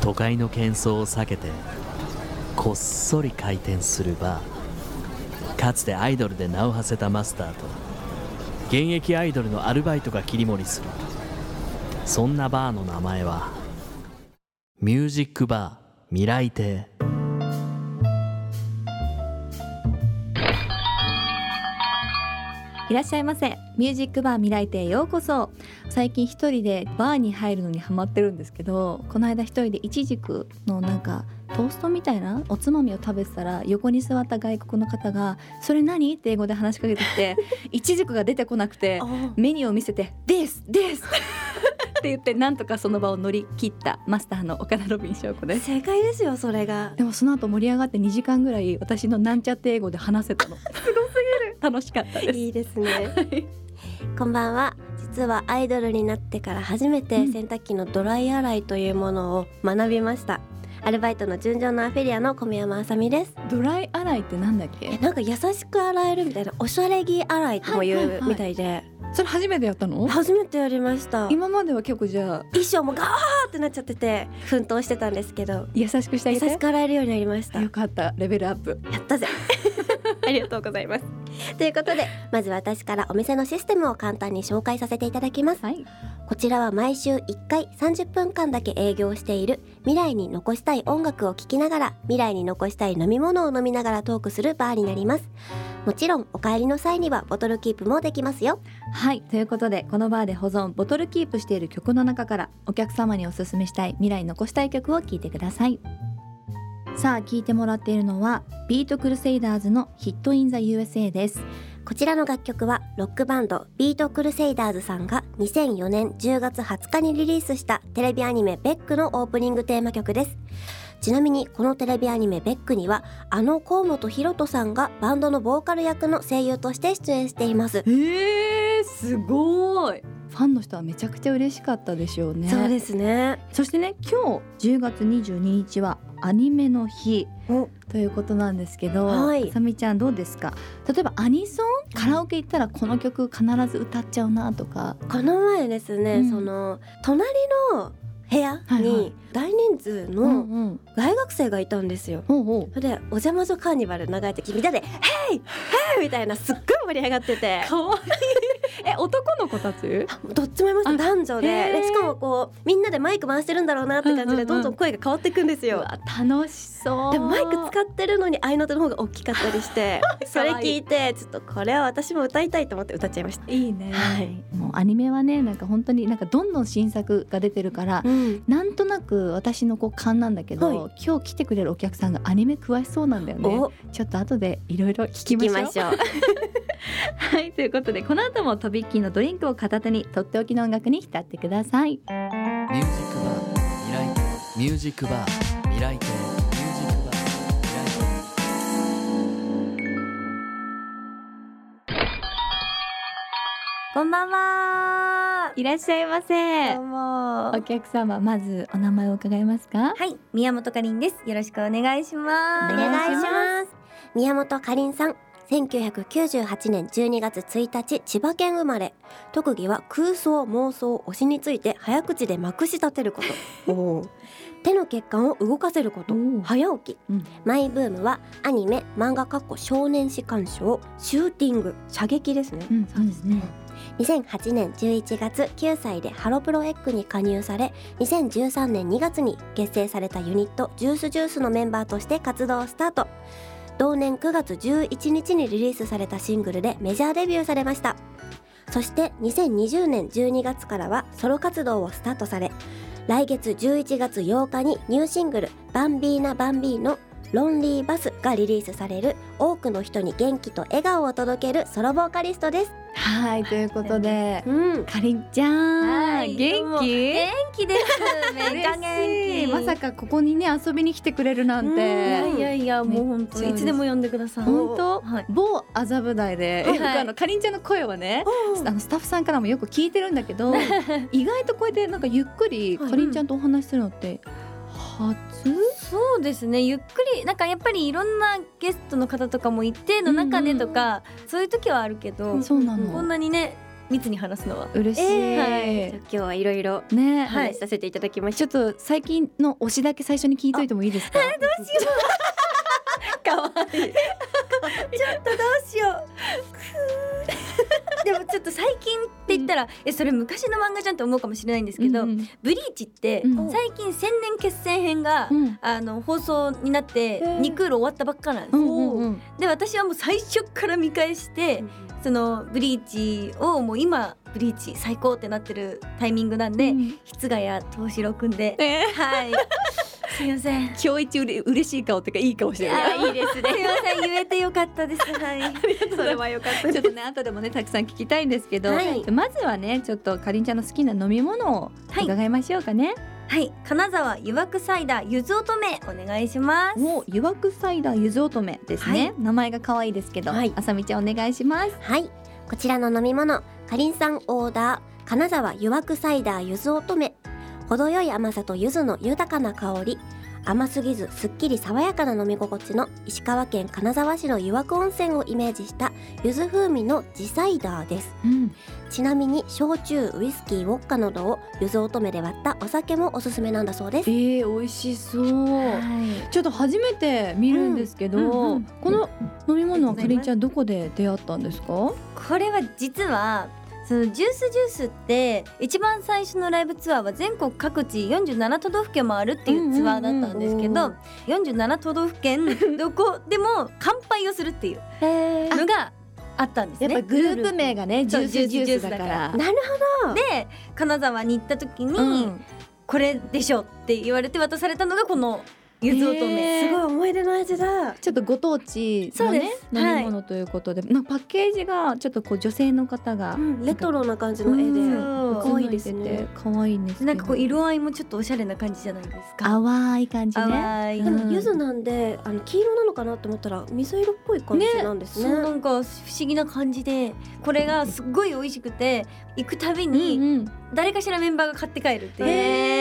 都会の喧騒を避けてこっそり回転するバー。かつてアイドルで名を馳せたマスターと現役アイドルのアルバイトが切り盛りする。そんなバーの名前はミュージックバー未来亭。いらっしゃいませ。ミュージックバー未来亭へようこそ。最近一人でバーに入るのにハマってるんですけどこの間一人でイチジクのなんかトーストみたいなおつまみを食べてたら横に座った外国の方が「それ何?」って英語で話しかけてきて イチジクが出てこなくてメニューを見せて「ですです」って言ってなんとかその場を乗り切ったマスターの岡田ロビン翔子です。正解ですよそれが。でもその後盛り上がって2時間ぐらい私のなんちゃって英語で話せたの。すご楽しかったです。いいですね。こんばんは。実はアイドルになってから初めて洗濯機のドライ洗いというものを学びました、アルバイトの純情のアフェリアの小宮山あさみです。ドライ洗いってなんだっけ？えなんか優しく洗えるみたいなおしゃれ着洗いとも言はいはいうはい。みたいで、それ初めてやったの？初めてやりました。今までは結構じゃあ衣装もガーってなっちゃってて奮闘してたんですけど。優しくしてあ優しく洗えるようになりました。よかった。レベルアップ。やったぜありがとうございます。ということでまず私からお店のシステムを簡単に紹介させていただきます。はい。こちらは毎週1回30分間だけ営業している未来に残したい音楽を聴きながら未来に残したい飲み物を飲みながらトークするバーになります。もちろんお帰りの際にはボトルキープもできますよ。はい。ということでこのバーで保存ボトルキープしている曲の中からお客様におすすめしたい未来に残したい曲を聴いてくださいさあ聞いてもらっているのは BEAT CRUSADERS の HIT IN THE USA です。こちらの楽曲はロックバンド BEAT CRUSADERS さんが2004年10月20日にリリースしたテレビアニメ BECK のオープニングテーマ曲です。ちなみにこのテレビアニメ BECK にはあの河本大翔さんがバンドのボーカル役の声優として出演しています。えー、すごい。ファンの人はめちゃくちゃ嬉しかったでしょうね。そうですね。そしてね今日10月22日はアニメの日お。ということなんですけど、はい。あさみちゃんどうですか？例えばアニソンカラオケ行ったらこの曲必ず歌っちゃうなとか。この前ですね、うん。その隣の部屋に大人数うんのうん大学生がいたんですよ。それで「お邪魔女カーニバル」流れてきみんなで「ヘイヘイ!」みたいなすっごい盛り上がっててかわいいえ男の子たち？どっちもいましたあ男女で。しかもこうみんなでマイク回してるんだろうなって感じでどんどん声が変わっていくんですよ。楽しそう。でもマイク使ってるのに合いの手の方が大きかったりして それ聞いてちょっとこれは私も歌いたいと思って歌っちゃいました。いいね、はいもうアニメはねなんか本当になんかどんどん新作が出てるから、うん。なんとなく私のこう勘なんだけど、はい。今日来てくれるお客さんがアニメ詳しそうなんだよね。お。ちょっと後でいろいろ聞きましょう。聞きましょう。はいということでこの後もとびっきりのドリンクを片手にとっておきの音楽に浸ってくださいミュージックバー未来亭ミュージックバー未来亭ミュージックバー未来亭こんばんは。いらっしゃいませどうもお客様まずお名前を伺えますか？はい、宮本かりんです。よろしくお願いします。お願いします。宮本かりんさん。1998年12月1日千葉県生まれ。特技は空想妄想推しについて早口でまくし立てること。手の血管を動かせること。早起き、うん。マイブームはアニメ漫画かっこ少年誌鑑賞シューティング。射撃ですね。うんそうですね。2008年11月9歳でハロプロエッグに加入され2013年2月に結成されたユニットジュースジュースのメンバーとして活動をスタート同年9月11日にリリースされたシングルでメジャーデビューされました。そして2020年12月からはソロ活動をスタートされ来月11月8日にニューシングル「バンビーナ・バンビーノロンリーバス」がリリースされる多くの人に元気と笑顔を届けるソロボーカリストです。はいということでうん。かりんちゃん、はい元気？元気です。めっちゃ嬉元気。まさかここにね遊びに来てくれるなんうん。いやていやいや、もう本当いつでも呼んでください。本当、はい。某麻布台で、あのかりんちゃんの声はね、あのスタッフさんからもよく聞いてるんだけど 意外とこうやってなんかゆっくりはい。かりんちゃんとお話しするのって初、そうですね。ゆっくりなんかやっぱりいろんなゲストの方とかも一定の中でとか、そういう時はあるけど、そうなの。こんなにね密に話すのは。嬉しい、えはい。今日はいろいろね、はい話させていただきましちょっと最近の推しだけ最初に聞いといてもいいですか？た。かわいい。ちょっとどうしよう。でもちょっと最近って言ったら、えそれ昔の漫画じゃんって思うかもしれないんですけど、うんブリーチって、うん。最近千年決戦編が、うん。あの放送になってー。2クール終わったばっかなんです、うんうんうん。で私はもう最初から見返して、そのブリーチをもう今ブリーチ最高ってなってるタイミングなんで、うん。室ヶ谷東四郎くんで、ね。はいすいません。今日一うれ嬉しい顔っていうかいい顔してる。ねあいいですね。すいません言えてよかったです。はい。それはよかった。ちょっとね後でもねたくさん聞きたいんですけど、はい。まずはねちょっとかりんちゃんの好きな飲み物をはい。伺いましょうかね、はい。金沢湯涌サイダーゆず乙女お願いします。もう湯涌サイダーゆず乙女ですね、名前が可愛いですけど、はい。あさみちゃんお願いします。はい。こちらの飲み物、かりんさんオーダー、金沢湯涌サイダーゆず乙女。程よい甘さと柚子の豊かな香り。甘すぎずすっきり爽やかな飲み心地の石川県金沢市の湯涌温泉をイメージした柚子風味の地サイダーです。うん。ちなみに焼酎ウイスキーウォッカなどを柚子乙女で割ったお酒もおすすめなんだそうです。えー、美味しそう。ちょっと初めて見るんですけど、うんうんうん。この飲み物はかりんちゃんどこで出会ったんですか？これは実はそのジュースジュースって一番最初のライブツアーは全国各地47都道府県回るっていうツアーだったんですけど、うん47都道府県どこでも乾杯をするっていうのがあったんですね。やっぱグループ名がねジュースジュースだから。なるほど。で金沢に行った時に、うん。これでしょって言われて渡されたのがこのゆず乙女、すごい思い出の味だ。ちょっとご当地のねそうです。飲み物ということで、なんかパッケージがちょっとこう女性の方がレトロな感じの絵で可愛いですね。可愛いんですなんかこう色合いもちょっとおしゃれな感じじゃないですか。淡い感じね。でも柚子なんであの黄色なのかなと思ったら水色っぽい感じなんですね。そうなんか不思議な感じでこれがすっごい美味しくて行くたびにうん。誰かしらメンバーが買って帰るっていう。へー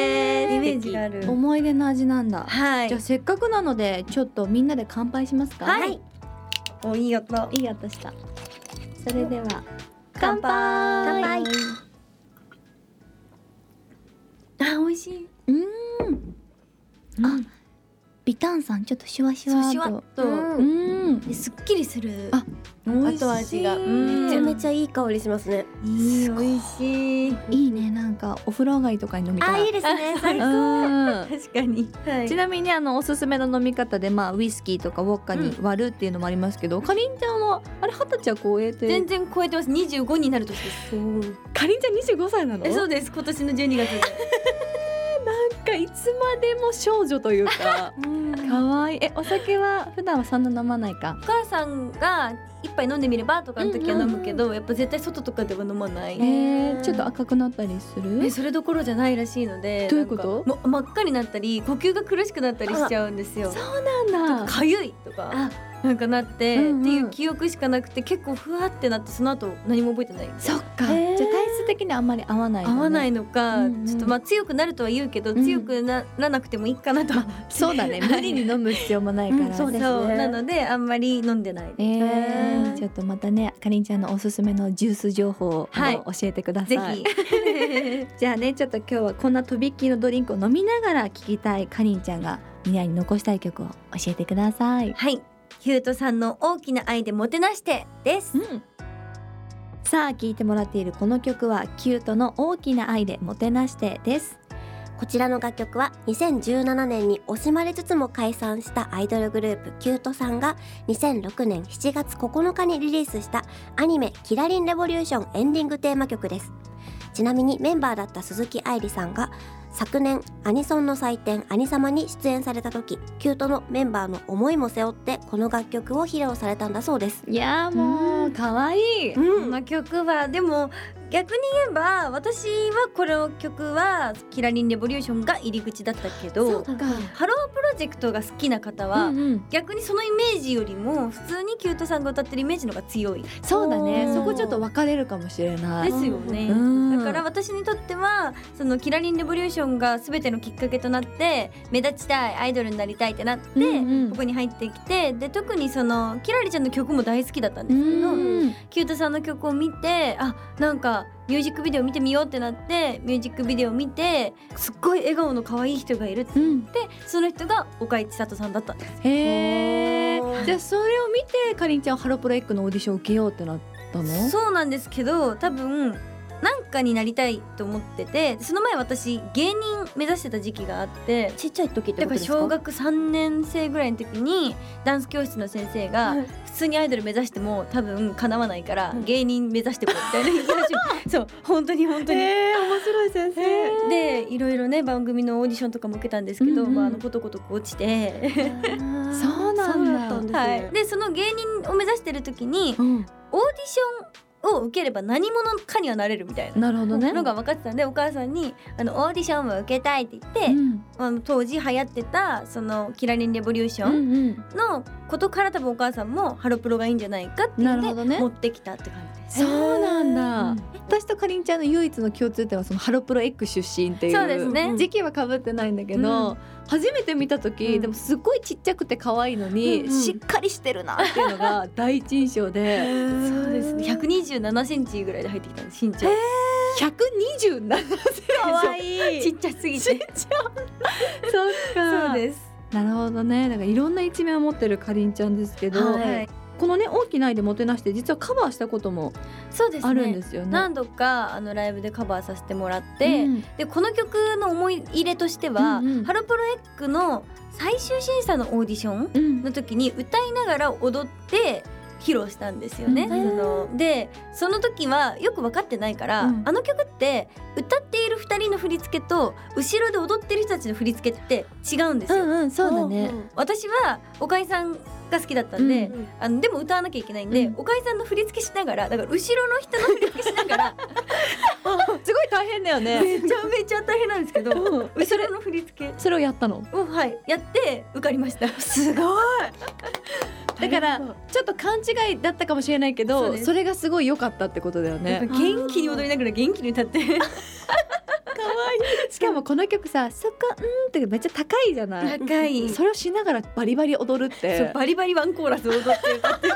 イメージがある。うん、思い出の味なんだ、はい。じゃあせっかくなのでちょっとみんなで乾杯しますか？はい。おいい音いい音した。それでは乾杯。乾杯。あ美味しい。うん。あビタンさんちょっっとシュワシュワと。シュワッと、うん。うんですっきりするあ後味が。うんめちゃめちゃいい香りしますね。いい美味しい。いいねなんかお風呂上がりとかに飲みたいあいいですね。最高。うん。確かに、はい。ちなみにあのおすすめの飲み方でまあウイスキーとかウォッカに割るっていうのもありますけど、かりんちゃんはあれ二十歳は超えて。全然超えてます。25になる年です。かりんちゃん25歳なの？えそうです。今年の12月で。なんかいつまでも少女というか 可愛い。えお酒は普段はそんな飲まないか？お母さんが一杯飲んでみればとかの時は飲むけど、やっぱ絶対外とかでは飲まない、えー、ちょっと赤くなったりする？えそれどころじゃないらしいのでどういうこと？もう真っ赤になったり呼吸が苦しくなったりしちゃうんですよ。なんだ。かゆいとかあ。なんかなって、うんうん。っていう記憶しかなくて結構ふわってなってその後何も覚えてない。そっか、へー。じゃあ体質的にあんまり合わないのね。合わないのか、うんうん。ちょっとまあ強くなるとは言うけど、うん。強くならなくてもいいかなとは。そうだね。無理に飲む必要もないから、うんそうですね。なのであんまり飲んでないえへー、ーちょっとまたねかりんちゃんのおすすめのジュース情報をはい。教えてください、ぜひ。じゃあねちょっと今日はこんなとびっきりのドリンクを飲みながら聴きたいかりんちゃんが未来に残したい曲を教えてください、はい。ヒュートさんの大きな愛でもてなしてです。うん、さあ聴いてもらっているこの曲はキュートの大きな愛でもてなしてです。こちらの楽曲は2017年に惜しまれつつも解散したアイドルグループキュートさんが2006年7月9日にリリースしたアニメ「キラリンレボリューション」エンディングテーマ曲です。ちなみにメンバーだった鈴木愛理さんが昨年アニソンの祭典アニサマに出演された時キュートのメンバーの思いも背負ってこの楽曲を披露されたんだそうです。いやーもうかわい。いこの曲は。でも逆に言えば私はこの曲は「キラリンレボリューション」が入り口だったけどか。ハロープロジェクトが好きな方は、うんうん。逆にそのイメージよりも普通にキュートさんが歌ってるイメージの方が強い。そうだね。そこちょっと分かれるかもしれない。ですよね、うん。だから私にとってはそのキラリンレボリューションが全てのきっかけとなって目立ちたいアイドルになりたいってなって、うんうん。ここに入ってきてで特にそのキラリちゃんの曲も大好きだったんうですけど、ん。キュートさんの曲を見てあなんかミュージックビデオ見てみようってなってミュージックビデオ見てすっごい笑顔の可愛い人がいるって言うん。ってその人が岡井千聖さんだったんです。へえじゃあそれを見てかりんちゃんハロプロエッグのオーディション受けようってなったの？そうなんですけど多分なんかになりたいと思っててその前私芸人目指してた時期があってちっちゃい時ってことですか？小学3年生ぐらいの時にダンス教室の先生がはい。普通にアイドル目指しても多分叶わないからうん。芸人目指してこうみたいな そう本当に本当に。えー、面白い先生。でいろいろね番組のオーディションとかも受けたんですけど、うんうん。まあ、あのことごとく落ちて、そうなんだ。ね、はい、でその芸人を目指してる時にうん、オーディションを受ければ何者かにはなれるみたいな。なるほどねのが分かってたんでお母さんにあのオーディションも受けたいって言って、うんあの当時流行ってたそのキラリンレボリューショうんンうんのことから多分お母さんもハロプロがいいんじゃないかっていうのでなるほどね持ってきたって感じ。そうなんだ、うん私とかりんちゃんの唯一の共通点はそのハロプロエッグ出身っていうそうですね。時期は被ってないんだけど、うん。初めて見た時、うん。でもすごいちっちゃくて可愛いのに、うんうん。しっかりしてるなっていうのが第一印象でそうですね。127センチぐらいで入ってきたんです身長。127可愛い。ちっちゃすぎて。そっか。そうです。なるほどね。だからいろんな一面を持ってるかりんちゃんですけど、はい。このね大きな愛でもてなして実はカバーしたこともそうですね。あるんですよね。何度かあのライブでカバーさせてもらって、うんでこの曲の思い入れとしては、うんうんハロプロエッグの最終審査のオーディションうんの時に歌いながら踊って披露したんですよね。うんそのでその時はよく分かってないから、うんあの曲って歌っている2人の振り付けと後ろで踊ってる人たちの振り付けって違うんですよ。うんうんそうだね。私は岡井さんが好きだったんで、うんあのでも歌わなきゃいけないんで、うん岡井さんの振り付けしながらだから後ろの人の振り付けしながら すごい大変だよね。めちゃめちゃ大変なんですけどうん後ろの振り付けそれをやったの？をはいやって受かりました。すごい。だからちょっと勘違いだったかもしれないけどそれがすごい良かったってことだよね。元気に踊りながら元気に歌って。しかもこの曲さ「そこうん」ってめっちゃ高いじゃない。高い。それをしながらバリバリ踊るっそうてバリバリワンコーラス踊って歌って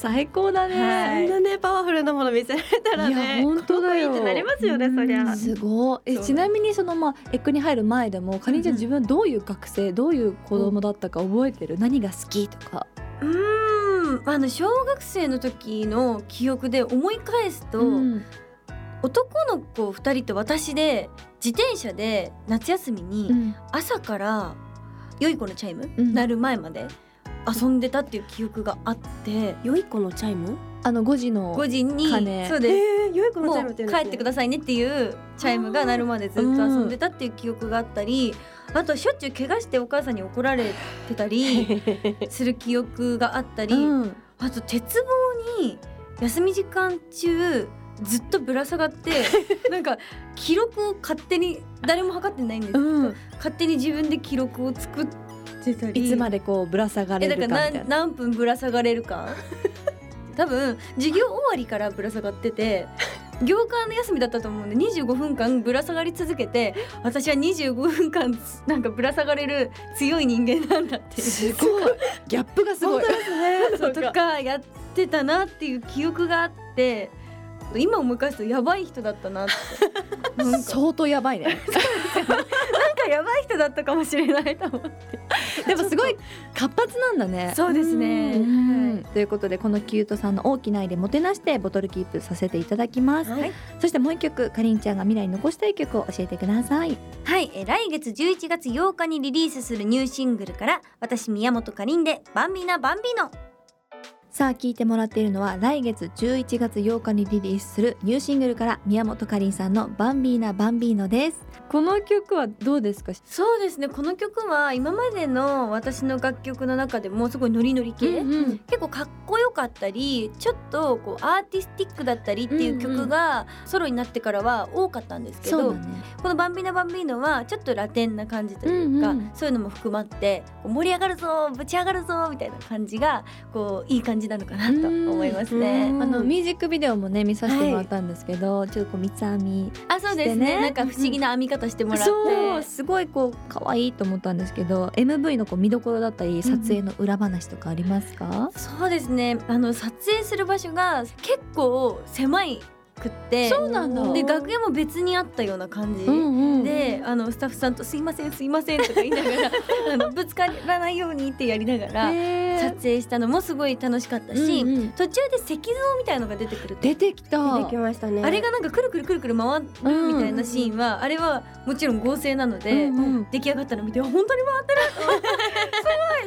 最高だこね。んなねパワフルなもの見せられたらいやね本当だよ。なりますよねそりゃ。すごい。えちなみにそのまあエッグに入る前でもかりんちゃん自分どういう学生どういう子供だったか覚えてる？何が好きとか。うーん。あの小学生の時の記憶で思い返すと、うん。男の子2人と私で自転車で夏休みにうん。朝から良い子のチャイム、うん。鳴る前まで遊んでたっていう記憶があって良い子のチャイム？あの5時の5時に鐘。そうです。えー、良い子のもチャイムってう帰ってくださいねっていうチャイムが鳴るまでずっと遊んでたっていう記憶があったり、あとしょっちゅう怪我してお母さんに怒られてたり する記憶があったり、うん。あと鉄棒に休み時間中ずっとぶら下がって なんか記録を勝手に誰も測ってないんですけど、うん。勝手に自分で記録を作っていつまでこうぶら下がれるからみたい何な。何分ぶら下がれるか？多分授業終わりからぶら下がってて業間の休みだったと思うんで25分間ぶら下がり続けて私は25分間なんかぶら下がれる強い人間なんだってすごい。ギャップがすごい。そうとかやってたなっていう記憶があって今思い返すとやばい人だったなって相当やばいね。なんかやばい人だったかもしれないと思って。でもすごい活発なんだね。そうですね。うん。はい。ということでこのキュートさんの大きな愛でもてなしてボトルキープさせていただきます、はい。そしてもう一曲かりんちゃんが未来に残したい曲を教えてくださいはい、えー来月11月8日にリリースするニューシングルから私宮本かりんでバンビーナバンビーノさあ聞いてもらっているのは来月11月8日にリリースするニューシングルから宮本かりんさんのバンビーナバンビーノです。この曲はどうですか？そうですね。この曲は今までの私の楽曲の中でもすごいノリノリ系、うん結構かっこよかったりちょっとこうアーティスティックだったりっていう曲がソロになってからは多かったんですけど、ね。この「バンビーナバンビーノ」はちょっとラテンな感じというか、うんうん。そういうのも含まって盛り上がるぞぶち上がるぞみたいな感じがこういい感じなのかなと思いますね。うん。あのミュージックビデオもね見させてもらったんですけど、ちょっとこう三つ編みあそうですね。なんか不思議な編み方してもらって、そうすごいこう可愛いと思ったんですけど MV のこう見どころだったり撮影の裏話とかありますか、そうですね。あの撮影する場所が結構狭いくってそうなんだ。で楽屋も別にあったような感じ、うんうん。であのスタッフさんと「すいませんすいません」とか言いながら あのぶつからないようにってやりながら撮影したのもすごい楽しかったし、うんうん。途中で石像みたいのが出てくると。出てきた。出てきましたね。あれがなんかくるくるくるくる回るみたいなシーンは、あれはもちろん合成なので、うんうん。出来上がったの見て本当に回ってると思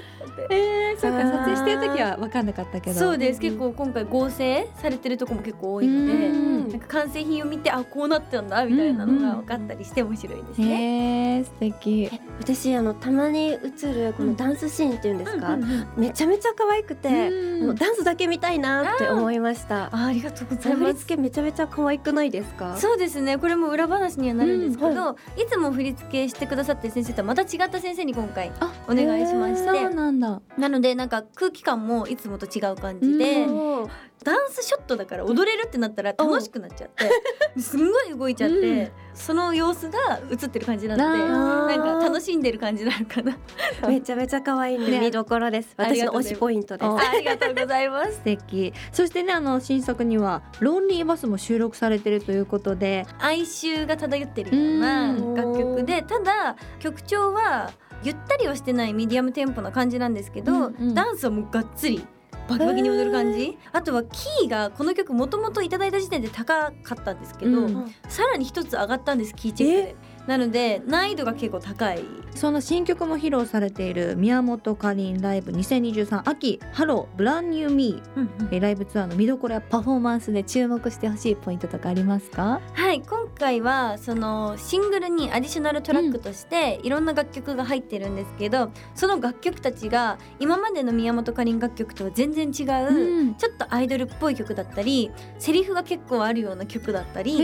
って。えー、そうか撮影してる時は分かんなかったけど。そうです。結構今回合成されてるとこも結構多いので、うんなんか完成品を見てあこうなったんだみたいなのが分かったりして面白いですね。へえ素敵。私あのたまに映るこのダンスシーンっていうんですか、めちゃめちゃ可愛くて、うんもうダンスだけ見たいなって思いました。あありがとうござい振ります。付けめちゃめちゃ可愛くないですか？そうですね。これも裏話にはなるんですけど、うんい。つも振り付けしてくださってる先生とはまた違った先生に今回あお願いしましそうてなんだな。のでなんか空気感もいつもと違う感じで、うん。ダンスショットだから踊れるってなったら楽しくなっちゃってすんごい動いちゃって、うん。その様子が映ってる感じなのでなんか楽しんでる感じなのかな。めちゃめちゃ可愛いね。見どころです。私の推しポイントです。あありがとうございます。素敵。そしてねあの新作には「ロンリーバス」も収録されてるということで。哀愁が漂ってるようなうん楽曲でただ曲調はゆったりはしてないミディアムテンポな感じなんですけど、うんうん。ダンスはもうがっつりバキバキに踊る感じ。あとはキーがこの曲もともといただいた時点で高かったんですけど、うんさらに一つ上がったんですキーチェックでなので難易度が結構高い。その新曲も披露されている宮本佳林ライブ2023秋 Hello Brand New Me えーライブツアーの見どころやパフォーマンスで注目してほしいポイントとかありますか？はい今回はそのシングルにアディショナルトラックとしていろんな楽曲が入ってるんですけど、その楽曲たちが今までの宮本かりん楽曲とは全然違う、うん。ちょっとアイドルっぽい曲だったりセリフが結構あるような曲だったり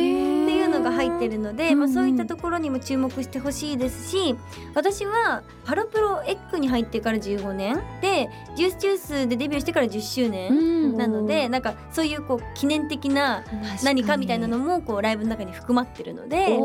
のが入ってるので、まあ、そういったところにも注目してほしいですし私はハロプロエッグに入ってから15年。でジュースジュースでデビューしてから10周年。ん。なのでなんかそういうこう記念的な何かみたいなのもこうライブの中に含まってるので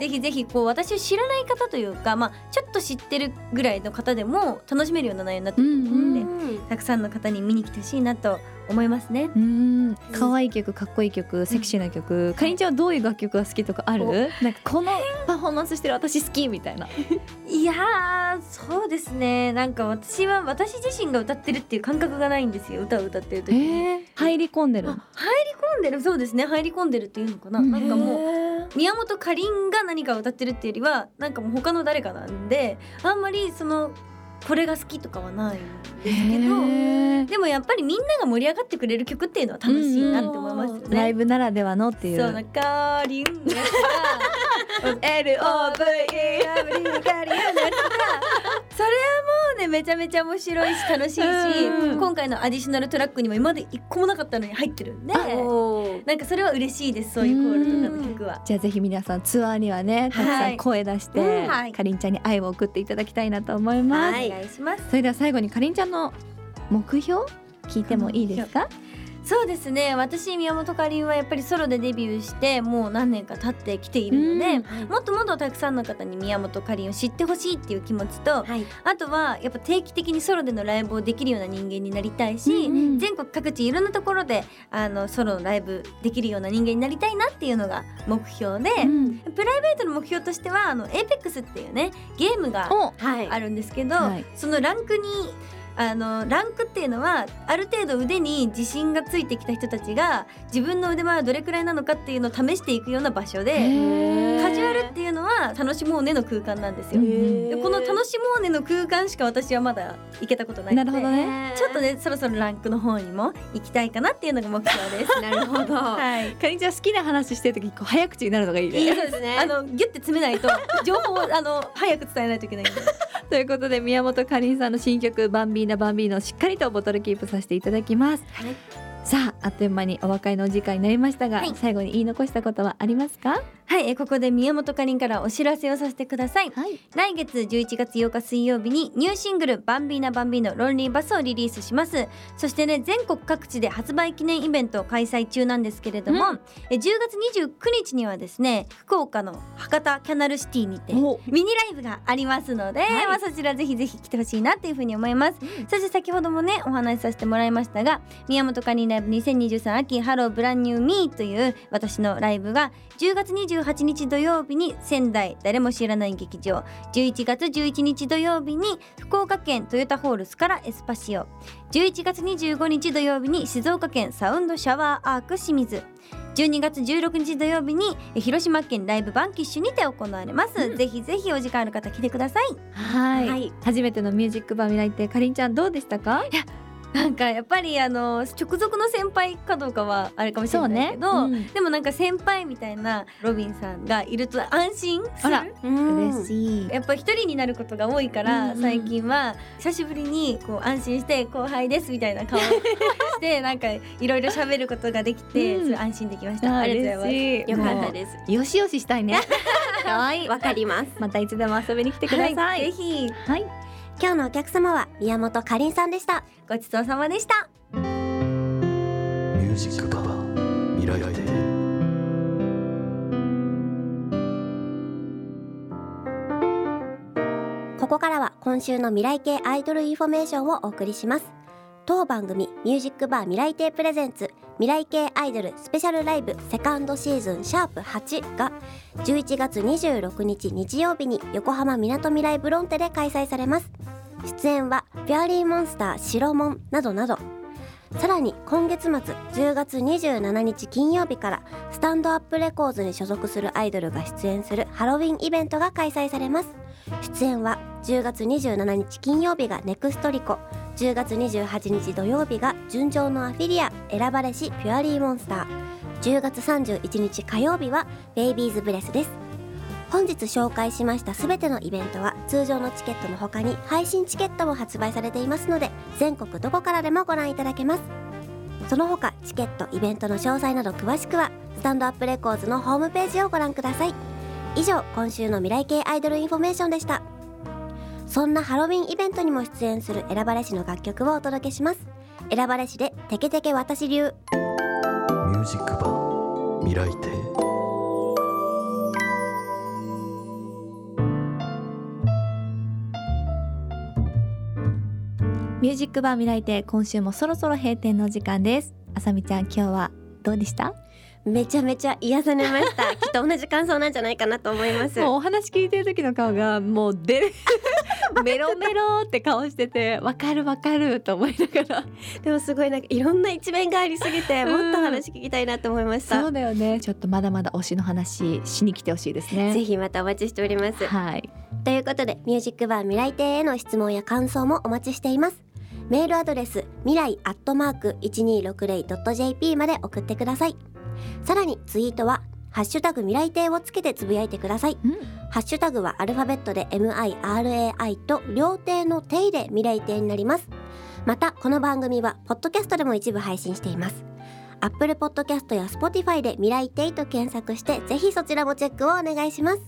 ぜひぜひこう私を知らない方というか、まあ、ちょっと知ってるぐらいの方でも楽しめるような内容になってると思うので、うん。たくさんの方に見に来てほしいなと思いますね。うん。可愛い曲かっこいい曲セクシーな曲、かりんちゃんはどういう楽曲が好きとかある？なんかこのパフォーマンスしてる私好きみたいな。いやーそうですね。なんか私は私自身が歌ってるっていう感覚がないんですよ。歌を歌ってる時に。えー、入り込んでるあ入り込んでる。そうですね。入り込んでるっていうのかな、うんなんかもうへ宮本かりんが何かを歌ってるっていうよりはなんかもう他の誰かなんであんまりそのこれが好きとかはないんですけどでもやっぱりみんなが盛り上がってくれる曲っていうのは楽しいなって思いますよね。ライブならではのっていう。そうなんかりんのやつが LOVE それはもうねめちゃめちゃ面白いし楽しいし、うん今回のアディショナルトラックにも今まで一個もなかったのに入ってるんでー。なんかそれは嬉しいですそういうコールとかの曲は。じゃあぜひ皆さんツアーにはねたくさはいん声出して、うんはい。かりんちゃんに愛を送っていただきたいなと思います、はい。お願いします。それでは最後にかりんちゃんの目標聞いてもいいですか？そうですね。私宮本かりんはやっぱりソロでデビューしてもう何年か経ってきているので、もっともっとたくさんの方に宮本かりんを知ってほしいっていう気持ちと、はい。あとはやっぱ定期的にソロでのライブをできるような人間になりたいし、うんうん。全国各地いろんなところであのソロのライブできるような人間になりたいなっていうのが目標で、うん。プライベートの目標としてはあの APEX っていうねゲームがあるんですけど、はい。そのランクにあのランクっていうのはある程度腕に自信がついてきた人たちが自分の腕前はどれくらいなのかっていうのを試していくような場所でカジュアルっていうのは楽しもうねの空間なんですよ。でこの楽しもうねの空間しか私はまだ行けたことないなのでるほどね。ちょっとねそろそろランクの方にも行きたいかなっていうのが目標です。なるほど。はい。かりんちゃん好きな話してる時こう早口になるのがいいね。いいですね。あのギュッて詰めないと情報をあの早く伝えないといけないんで。ということで宮本かりんさんの新曲「バンビーナバンビーナ」をしっかりとボトルキープさせていただきます、はい。さああっという間にお別れのお時間になりましたが、はい。最後に言い残したことはありますか？はい、えここで宮本かりんからお知らせをさせてください。はい。来月11月8日水曜日にニューシングル「バンビーナバンビーノロンリーバス」をリリースします。そしてね全国各地で発売記念イベントを開催中なんですけれども、うえ10月29日にはですね福岡の博多キャナルシティにてお。ミニライブがありますので、はい。まあ、そちらぜひぜひ来てほしいなっていうふうに思います、そして先ほどもねお話しさせてもらいましたが宮本かりんライブ2023秋ハローブランニューミーという私のライブが10月28日土曜日に仙台誰も知らない劇場。11月11日土曜日に福岡県トヨタホールスからエスパシオ。11月25日土曜日に静岡県サウンドシャワーアーク清水。12月16日土曜日にえ広島県ライブバンキッシュにて行われます、ぜひぜひお時間ある方来てください。はい、はい。初めてのミュージックバー未来ってかりんちゃんどうでしたか？なんかやっぱりあの直属の先輩かどうかはあれかもしれないけど、ね。うん。でもなんか先輩みたいなロビンさんがいると安心する。嬉しい。やっぱ一人になることが多いから、うんうん。最近は久しぶりにこう安心して後輩ですみたいな顔して なんかいろいろ喋ることができて、うん。安心できました。ありがとうござい嬉しい。よかったです。すよしよししたいね。はいわかります。またいつでも遊びに来てます。くださはいい、ぜひ。はい今日のお客様は宮本かりんさんでした。ごちそうさまでした。ミュージックバー未来亭ここからは今週の未来系アイドルインフォメーションをお送りします当番組ミュージックバー未来亭プレゼンツ未来系アイドルスペシャルライブセカンドシーズンシャープ8が11月26日日曜日に横浜みなとみらいブロンテで開催されます。出演はフェアリーモンスター白門などなど。さらに今月末10月27日金曜日からスタンドアップレコーズに所属するアイドルが出演するハロウィンイベントが開催されます。出演は10月27日金曜日がネクストリコ。10月28日土曜日が純情のアフィリア選ばれしピュアリーモンスター。10月31日火曜日はベイビーズブレスです。本日紹介しましたすべてのイベントは通常のチケットの他に配信チケットも発売されていますので全国どこからでもご覧いただけます。その他チケットイベントの詳細など詳しくはスタンドアップレコーズのホームページをご覧ください。以上今週の未来系アイドルインフォメーションでした。そんなハロウィンイベントにも出演する選ばれしの楽曲をお届けします。選ばれしでテケテケ私流。ミュージックバー未来亭。ミュージックバー未来亭今週もそろそろ閉店のお時間です。あさみちゃん今日はどうでした？めちゃめちゃ癒されました。きっと同じ感想なんじゃないかなと思います。もうお話聞いてる時の顔がもう出る メロメロって顔しててわかるわかると思いながら。でもすごいなんかいろんな一面がありすぎてうん。もっと話聞きたいなと思いました、そうだよね。ちょっとまだまだ推しの話しに来てほしいですね。ぜひまたお待ちしております。はい。ということでミュージックバー未来亭への質問や感想もお待ちしています。メールアドレス未来アットマーク 1260.jp まで送ってくださいさらにツイートはハッシュタグ未来亭をつけてつぶやいてください。うん。ハッシュタグはアルファベットで MIRAI と両手の手で未来亭になります。またこの番組はポッドキャストでも一部配信しています。Apple Podcast や Spotify で未来亭と検索してぜひそちらもチェックをお願いします。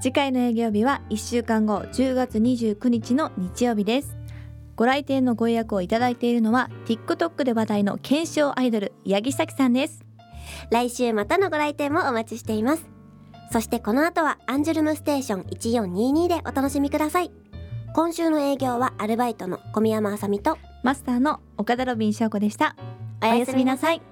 次回の営業日は1週間後10月29日の日曜日です。ご来店のご予約をいただいているのは TikTok で話題の検証アイドル八木咲さんです来週またのご来店もお待ちしています。そしてこの後はアンジュルムステーション1422でお楽しみください。今週の営業はアルバイトの小宮山あさみとマスターの岡田ロビン翔子でした。おやすみなさい